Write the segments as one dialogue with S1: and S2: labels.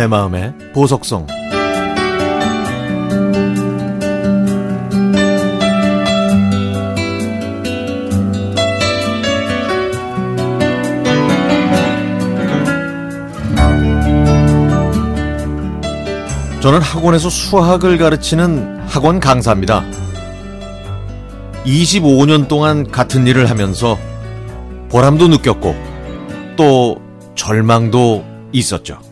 S1: 내 마음의 보석성 저는 학원에서 수학을 가르치는 학원 강사입니다. 25년 동안 같은 일을 하면서 보람도 느꼈고 또 절망도 있었죠.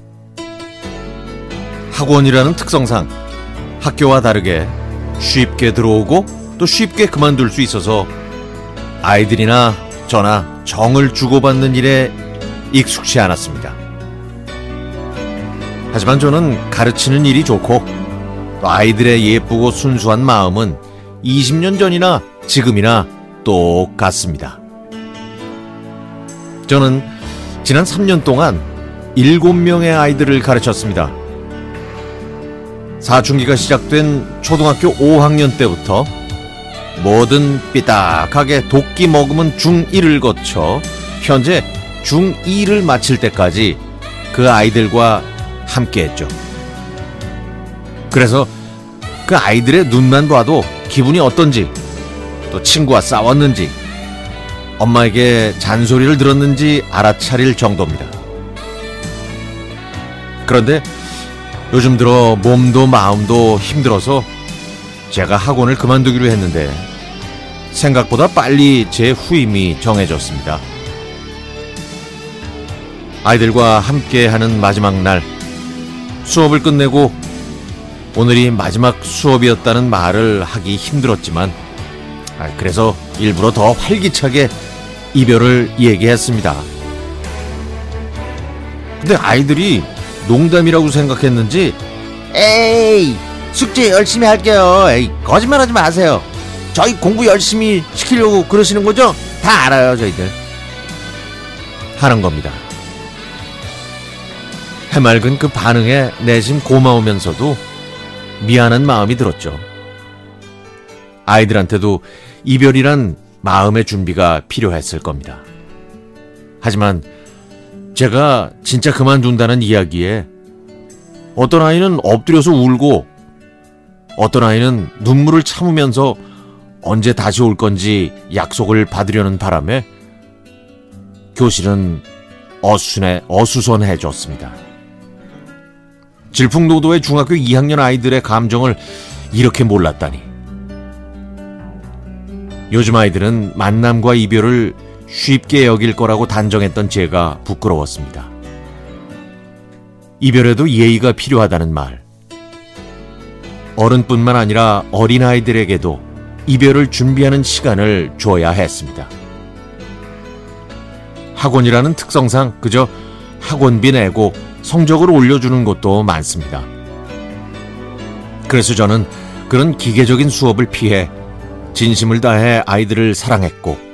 S1: 학원이라는 특성상 학교와 다르게 쉽게 들어오고 또 쉽게 그만둘 수 있어서 아이들이나 저나 정을 주고받는 일에 익숙치 않았습니다. 하지만 저는 가르치는 일이 좋고 또 아이들의 예쁘고 순수한 마음은 20년 전이나 지금이나 똑같습니다. 저는 지난 3년 동안 7명의 아이들을 가르쳤습니다. 사춘기가 시작된 초등학교 5학년 때부터 뭐든 삐딱하게 도끼 머금은 중1을 거쳐 현재 중2를 마칠 때까지 그 아이들과 함께 했죠. 그래서 그 아이들의 눈만 봐도 기분이 어떤지, 또 친구와 싸웠는지, 엄마에게 잔소리를 들었는지 알아차릴 정도입니다. 그런데 요즘 들어 몸도 마음도 힘들어서 제가 학원을 그만두기로 했는데 생각보다 빨리 제 후임이 정해졌습니다. 아이들과 함께 하는 마지막 날 수업을 끝내고 오늘이 마지막 수업이었다는 말을 하기 힘들었지만 아, 그래서 일부러 더 활기차게 이별을 얘기했습니다. 근데 아이들이 농담이라고 생각했는지 에이 숙제 열심히 할게요. 에이 거짓말하지 마세요. 저희 공부 열심히 시키려고 그러시는 거죠? 다 알아요 저희들. 하는 겁니다. 해맑은 그 반응에 내심 고마우면서도 미안한 마음이 들었죠. 아이들한테도 이별이란 마음의 준비가 필요했을 겁니다. 하지만 제가 진짜 그만둔다는 이야기에 어떤 아이는 엎드려서 울고 어떤 아이는 눈물을 참으면서 언제 다시 올 건지 약속을 받으려는 바람에 교실은 어수선해, 어수선해졌습니다. 질풍노도의 중학교 2학년 아이들의 감정을 이렇게 몰랐다니. 요즘 아이들은 만남과 이별을 쉽게 여길 거라고 단정했던 제가 부끄러웠습니다. 이별에도 예의가 필요하다는 말. 어른뿐만 아니라 어린아이들에게도 이별을 준비하는 시간을 줘야 했습니다. 학원이라는 특성상 그저 학원비 내고 성적을 올려주는 곳도 많습니다. 그래서 저는 그런 기계적인 수업을 피해 진심을 다해 아이들을 사랑했고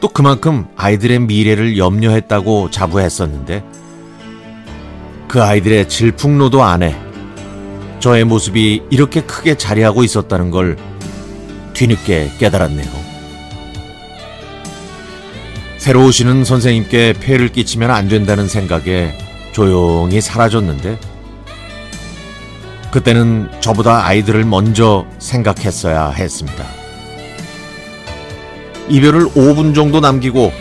S1: 또 그만큼 아이들의 미래를 염려했다고 자부했었는데 그 아이들의 질풍노도 안에 저의 모습이 이렇게 크게 자리하고 있었다는 걸 뒤늦게 깨달았네요. 새로 오시는 선생님께 폐를 끼치면 안 된다는 생각에 조용히 사라졌는데 그때는 저보다 아이들을 먼저 생각했어야 했습니다. 이별을 5분 정도 남기고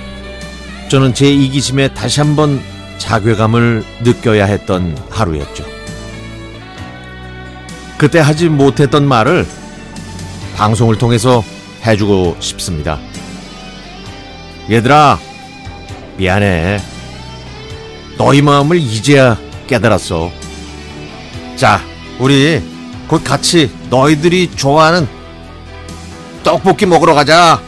S1: 저는 제 이기심에 다시 한번 자괴감을 느껴야 했던 하루였죠. 그때 하지 못했던 말을 방송을 통해서 해주고 싶습니다. 얘들아, 미안해. 너희 마음을 이제야 깨달았어. 자, 우리 곧 같이 너희들이 좋아하는 떡볶이 먹으러 가자.